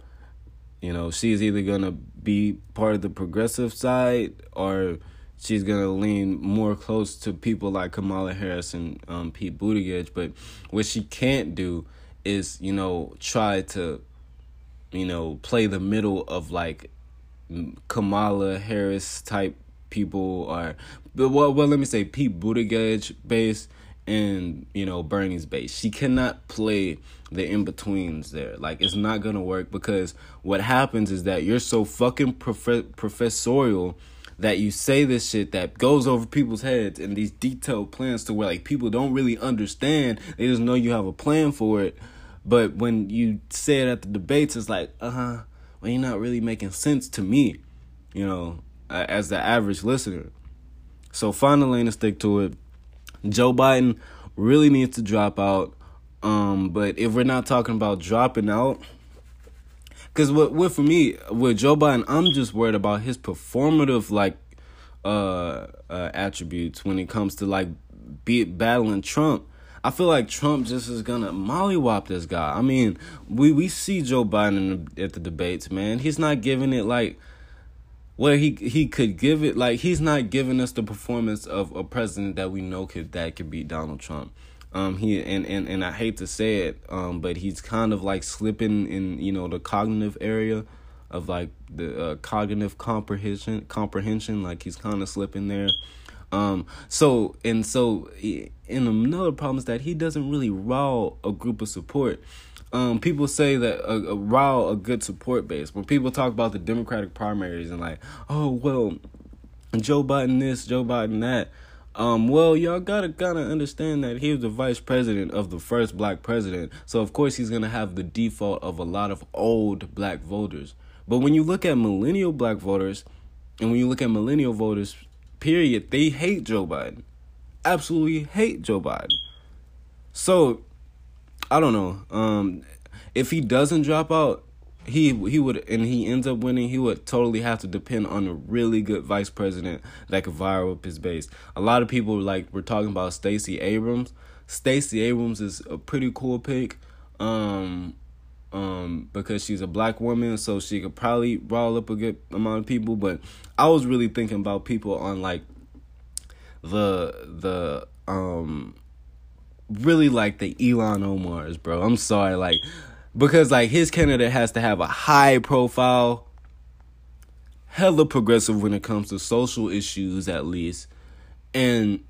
you know, she's either gonna be part of the progressive side or she's gonna lean more close to people like Kamala Harris and um, Pete Buttigieg. But what she can't do is, you know, try to, you know, play the middle of like Kamala Harris type people or well, well let me say Pete Buttigieg base and you know Bernie's base. She cannot play the in betweens there. Like it's not gonna work because what happens is that you're so fucking prof- professorial that you say this shit that goes over people's heads and these detailed plans to where like people don't really understand. They just know you have a plan for it. But when you say it at the debates, it's like, uh huh, well, you're not really making sense to me, you know, as the average listener. So find a lane to stick to it. Joe Biden really needs to drop out. Um, but if we're not talking about dropping out, because what, what for me with Joe Biden, I'm just worried about his performative like uh, uh attributes when it comes to like be battling Trump. I feel like Trump just is gonna mollywop this guy. I mean, we we see Joe Biden at the debates, man. He's not giving it like where he he could give it like he's not giving us the performance of a president that we know could that could beat Donald Trump. Um, he and, and and I hate to say it, um, but he's kind of like slipping in you know the cognitive area of like the uh, cognitive comprehension comprehension. Like he's kind of slipping there. Um, so and so, and another problem is that he doesn't really rile a group of support. Um, people say that a, a rile a good support base. When people talk about the Democratic primaries and like, oh well, Joe Biden this, Joe Biden that. Um, well, y'all gotta gotta understand that he was the vice president of the first black president, so of course he's gonna have the default of a lot of old black voters. But when you look at millennial black voters, and when you look at millennial voters period, they hate Joe Biden. Absolutely hate Joe Biden. So, I don't know. Um, if he doesn't drop out, he he would and he ends up winning, he would totally have to depend on a really good vice president that could fire up his base. A lot of people like we're talking about Stacey Abrams. Stacey Abrams is a pretty cool pick. Um, um, because she's a black woman, so she could probably rile up a good amount of people. But I was really thinking about people on like the the um really like the Ilhan Omars, bro. I'm sorry, like because like his candidate has to have a high profile, hella progressive when it comes to social issues at least, and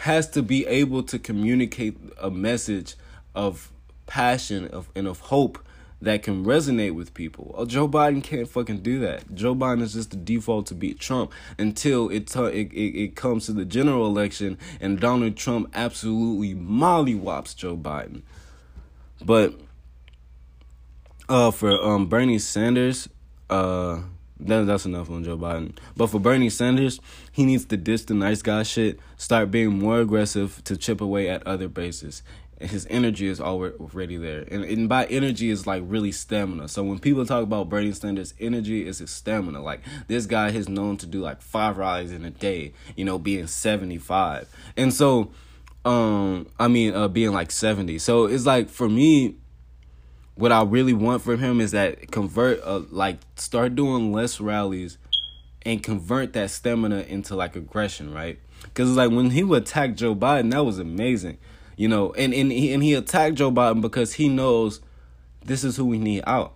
has to be able to communicate a message of passion of and of hope that can resonate with people. Oh, Joe Biden can't fucking do that. Joe Biden is just the default to beat Trump until it, t- it, it, it comes to the general election and Donald Trump absolutely mollywops Joe Biden. But uh, for um, Bernie Sanders, uh, that, that's enough on Joe Biden. But for Bernie Sanders, he needs to ditch the nice guy shit, start being more aggressive to chip away at other bases his energy is already there. And, and by energy is like really stamina. So when people talk about Bernie Sanders, energy is his stamina. Like this guy is known to do like five rallies in a day, you know, being 75. And so, um, I mean, uh, being like 70. So it's like for me, what I really want from him is that convert, uh, like start doing less rallies and convert that stamina into like aggression, right? Because it's like when he would attack Joe Biden, that was amazing you know, and and he, and he attacked Joe Biden because he knows this is who we need out.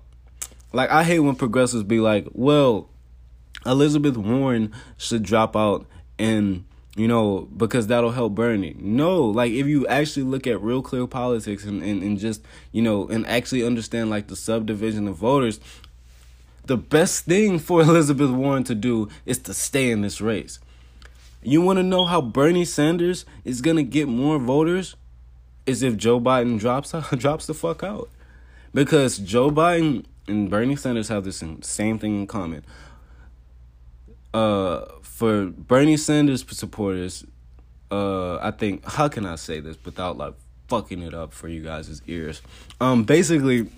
Like I hate when progressives be like, "Well, Elizabeth Warren should drop out and you know, because that'll help Bernie. No, like if you actually look at real clear politics and, and, and just, you know, and actually understand like the subdivision of voters, the best thing for Elizabeth Warren to do is to stay in this race. You want to know how Bernie Sanders is gonna get more voters? Is if Joe Biden drops drops the fuck out, because Joe Biden and Bernie Sanders have the same thing in common. Uh, for Bernie Sanders supporters, uh, I think how can I say this without like fucking it up for you guys' ears? Um, basically,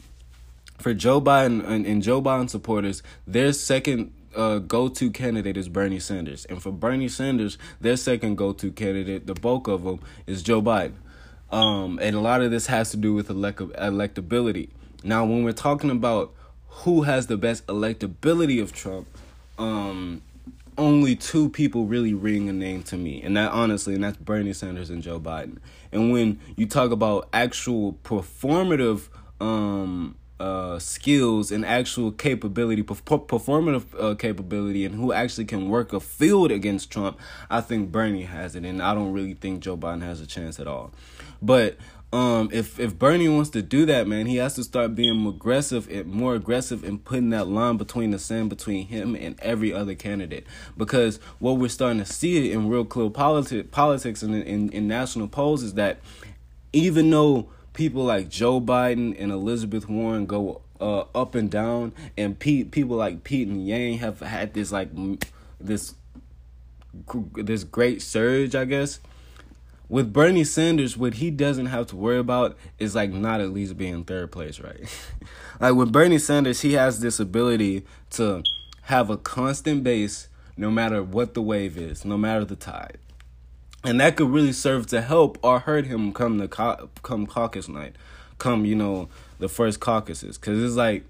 for Joe Biden and, and Joe Biden supporters, their second uh, go-to candidate is Bernie Sanders, and for Bernie Sanders, their second go-to candidate, the bulk of them, is Joe Biden. Um, and a lot of this has to do with elect- electability. Now, when we're talking about who has the best electability of Trump, um, only two people really ring a name to me, and that honestly, and that's Bernie Sanders and Joe Biden. And when you talk about actual performative um, uh, skills and actual capability, performative uh, capability, and who actually can work a field against Trump, I think Bernie has it, and I don't really think Joe Biden has a chance at all. But um, if if Bernie wants to do that, man, he has to start being aggressive and more aggressive and putting that line between the sand between him and every other candidate. Because what we're starting to see in real clear politi- politics and in, in, national polls is that even though people like Joe Biden and Elizabeth Warren go uh, up and down, and Pete, people like Pete and Yang have had this like this this great surge, I guess with Bernie Sanders, what he doesn't have to worry about is like not at least being third place, right? like with Bernie Sanders, he has this ability to have a constant base no matter what the wave is, no matter the tide. And that could really serve to help or hurt him come the co- come caucus night, come you know the first caucuses, because it's like,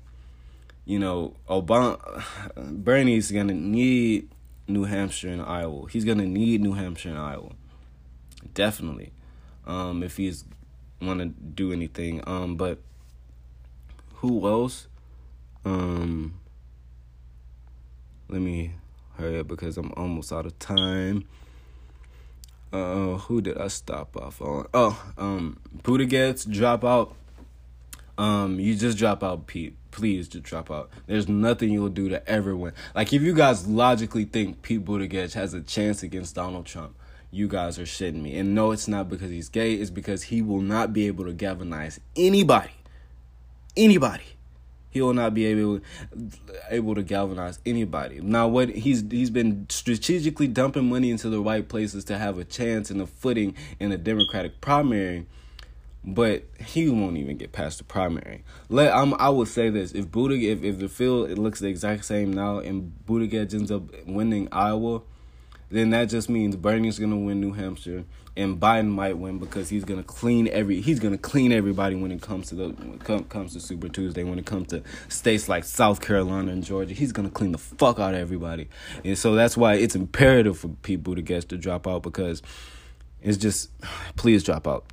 you know, Obama, Bernie's gonna need New Hampshire and Iowa. He's gonna need New Hampshire and Iowa definitely. Um, if he's want to do anything. Um, but who else? Um, let me hurry up because I'm almost out of time. Uh, who did I stop off on? Oh, um, Buttigieg drop out. Um, you just drop out, Pete. Please just drop out. There's nothing you'll do to ever win. Like if you guys logically think Pete Buttigieg has a chance against Donald Trump, you guys are shitting me. And no, it's not because he's gay, it's because he will not be able to galvanize anybody. Anybody. He will not be able able to galvanize anybody. Now what he's he's been strategically dumping money into the right places to have a chance and a footing in the Democratic primary but he won't even get past the primary. Let I'm, I would say this: if Buttigieg, if if the field it looks the exact same now, and Buttigieg ends up winning Iowa, then that just means Bernie's gonna win New Hampshire and Biden might win because he's gonna clean every he's gonna clean everybody when it comes to the when it come, comes to Super Tuesday when it comes to states like South Carolina and Georgia. He's gonna clean the fuck out of everybody. And so that's why it's imperative for people to get to drop out because it's just please drop out.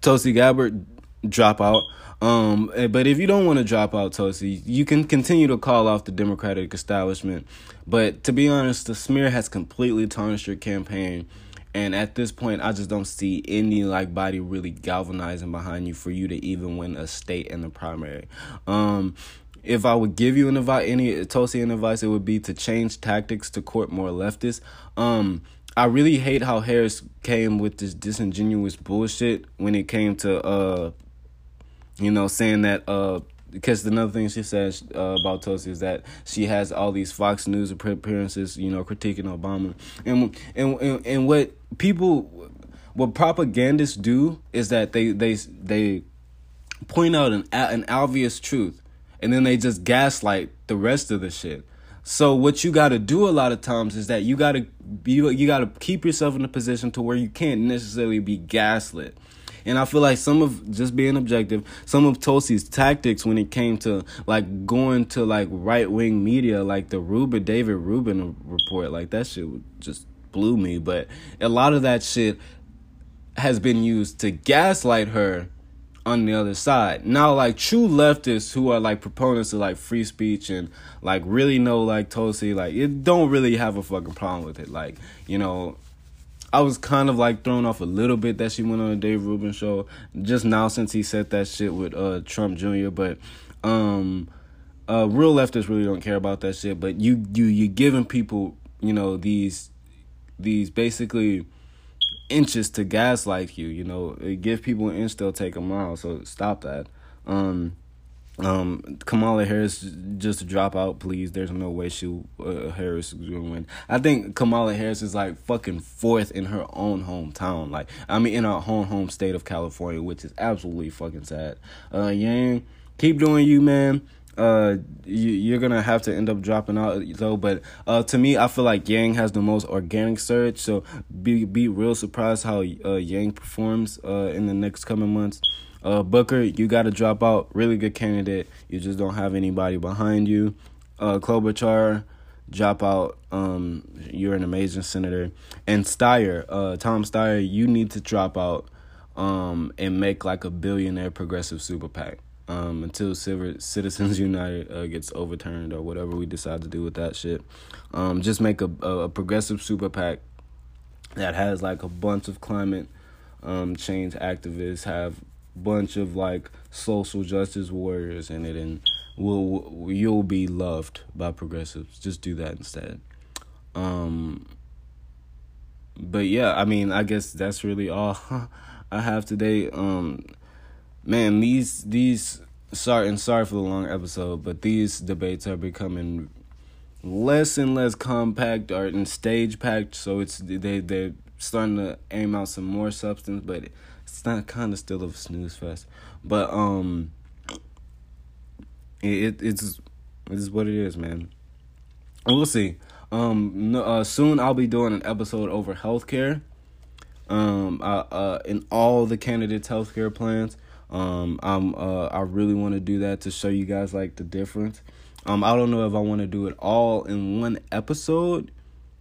Tulsi Gabbard drop out um, eh, but if you don't want to drop out Tulsi, you can continue to call off the Democratic establishment. But to be honest, the smear has completely tarnished your campaign. And at this point, I just don't see any like body really galvanizing behind you for you to even win a state in the primary. Um, if I would give you an advice, any Tulsi an advice, it would be to change tactics to court more leftists. Um, I really hate how Harris came with this disingenuous bullshit when it came to uh you know, saying that uh because another thing she says uh, about Tulsi is that she has all these Fox News appearances, you know, critiquing Obama, and and and, and what people, what propagandists do is that they they they point out an an obvious truth, and then they just gaslight the rest of the shit. So what you got to do a lot of times is that you got to be you got to keep yourself in a position to where you can't necessarily be gaslit. And I feel like some of just being objective, some of Tulsi's tactics when it came to like going to like right wing media, like the Rubin David Rubin report, like that shit just blew me. But a lot of that shit has been used to gaslight her on the other side. Now, like true leftists who are like proponents of like free speech and like really know like Tulsi, like it don't really have a fucking problem with it. Like you know, I was kind of like thrown off a little bit that she went on a Dave Rubin show just now since he said that shit with uh, Trump Jr. But um, uh, real leftists really don't care about that shit. But you you you giving people you know these these basically inches to gaslight you. You know, give people an inch, they'll take a mile. So stop that. Um, um, Kamala Harris just drop out, please. There's no way she uh, Harris is gonna win. I think Kamala Harris is like fucking fourth in her own hometown. Like I mean, in her own home state of California, which is absolutely fucking sad. Uh, Yang, keep doing you, man. Uh, you, you're gonna have to end up dropping out though. But uh, to me, I feel like Yang has the most organic surge. So be be real surprised how uh Yang performs uh in the next coming months. Uh, Booker, you got to drop out. Really good candidate. You just don't have anybody behind you. Uh, Klobuchar, drop out. Um, you're an amazing senator. And Steyer, uh, Tom Steyer, you need to drop out. Um, and make like a billionaire progressive super PAC. Um, until Citizens United uh, gets overturned or whatever we decide to do with that shit. Um, just make a, a, progressive super PAC that has like a bunch of climate um, change activists, have bunch of like social justice warriors in it and will you'll be loved by progressives. Just do that instead. Um but yeah i mean i guess that's really all i have today. Um man these these sorry and sorry for the long episode but these debates are becoming less and less compact or in stage packed so it's they they're starting to aim out some more substance but it's not kind of still a snooze fest, but um, it, it's it's what it is, man. we'll see. Um, no, uh, soon I'll be doing an episode over healthcare. Um, uh, uh, in all the candidates' healthcare plans. Um, I'm uh, I really want to do that to show you guys like the difference. Um, I don't know if I want to do it all in one episode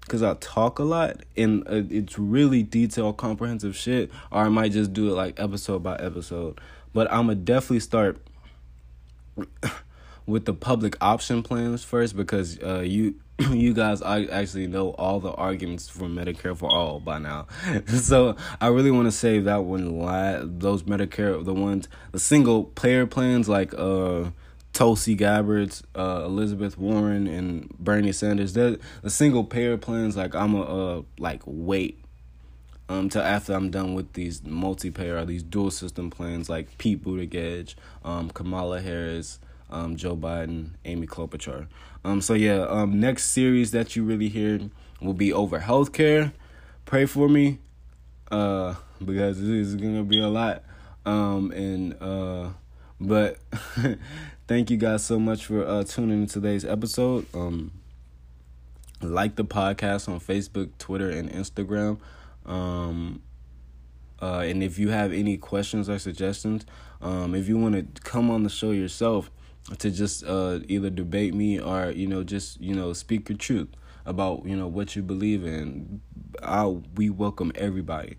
because I talk a lot and uh, it's really detailed, comprehensive shit, or I might just do it like episode by episode. But I'm gonna definitely start with the public option plans first because uh, you you guys I actually know all the arguments for Medicare for all by now. so I really want to save that one those Medicare the ones the single payer plans like uh Tulsi Gabbard's, uh, Elizabeth Warren, and Bernie Sanders. The single payer plans. Like I'm a uh, like wait um till after I'm done with these multi payer or these dual system plans like Pete Buttigieg, um, Kamala Harris, um, Joe Biden, Amy Klobuchar. Um, so yeah, um, next series that you really hear will be over healthcare. Pray for me, uh, because this is gonna be a lot. Um, and uh, but. thank you guys so much for uh, tuning in today's episode. Um, like the podcast on Facebook, Twitter, and Instagram. Um, uh, and if you have any questions or suggestions, um, if you want to come on the show yourself to just uh, either debate me or you know just you know speak your truth about you know what you believe in, I we welcome everybody.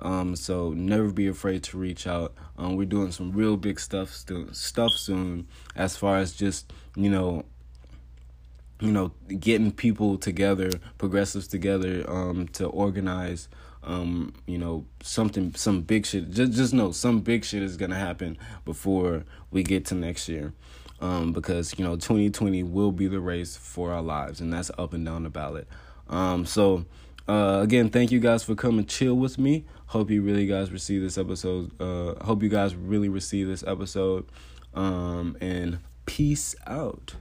Um, so never be afraid to reach out. Um, we're doing some real big stuff stuff soon as far as just, you know, you know, getting people together, progressives together, um, to organize um, you know, something some big shit just just know some big shit is gonna happen before we get to next year. Um, because, you know, twenty twenty will be the race for our lives and that's up and down the ballot. Um, so uh, again, thank you guys for coming chill with me. Hope you really guys receive this episode. Uh, hope you guys really receive this episode. Um, and peace out.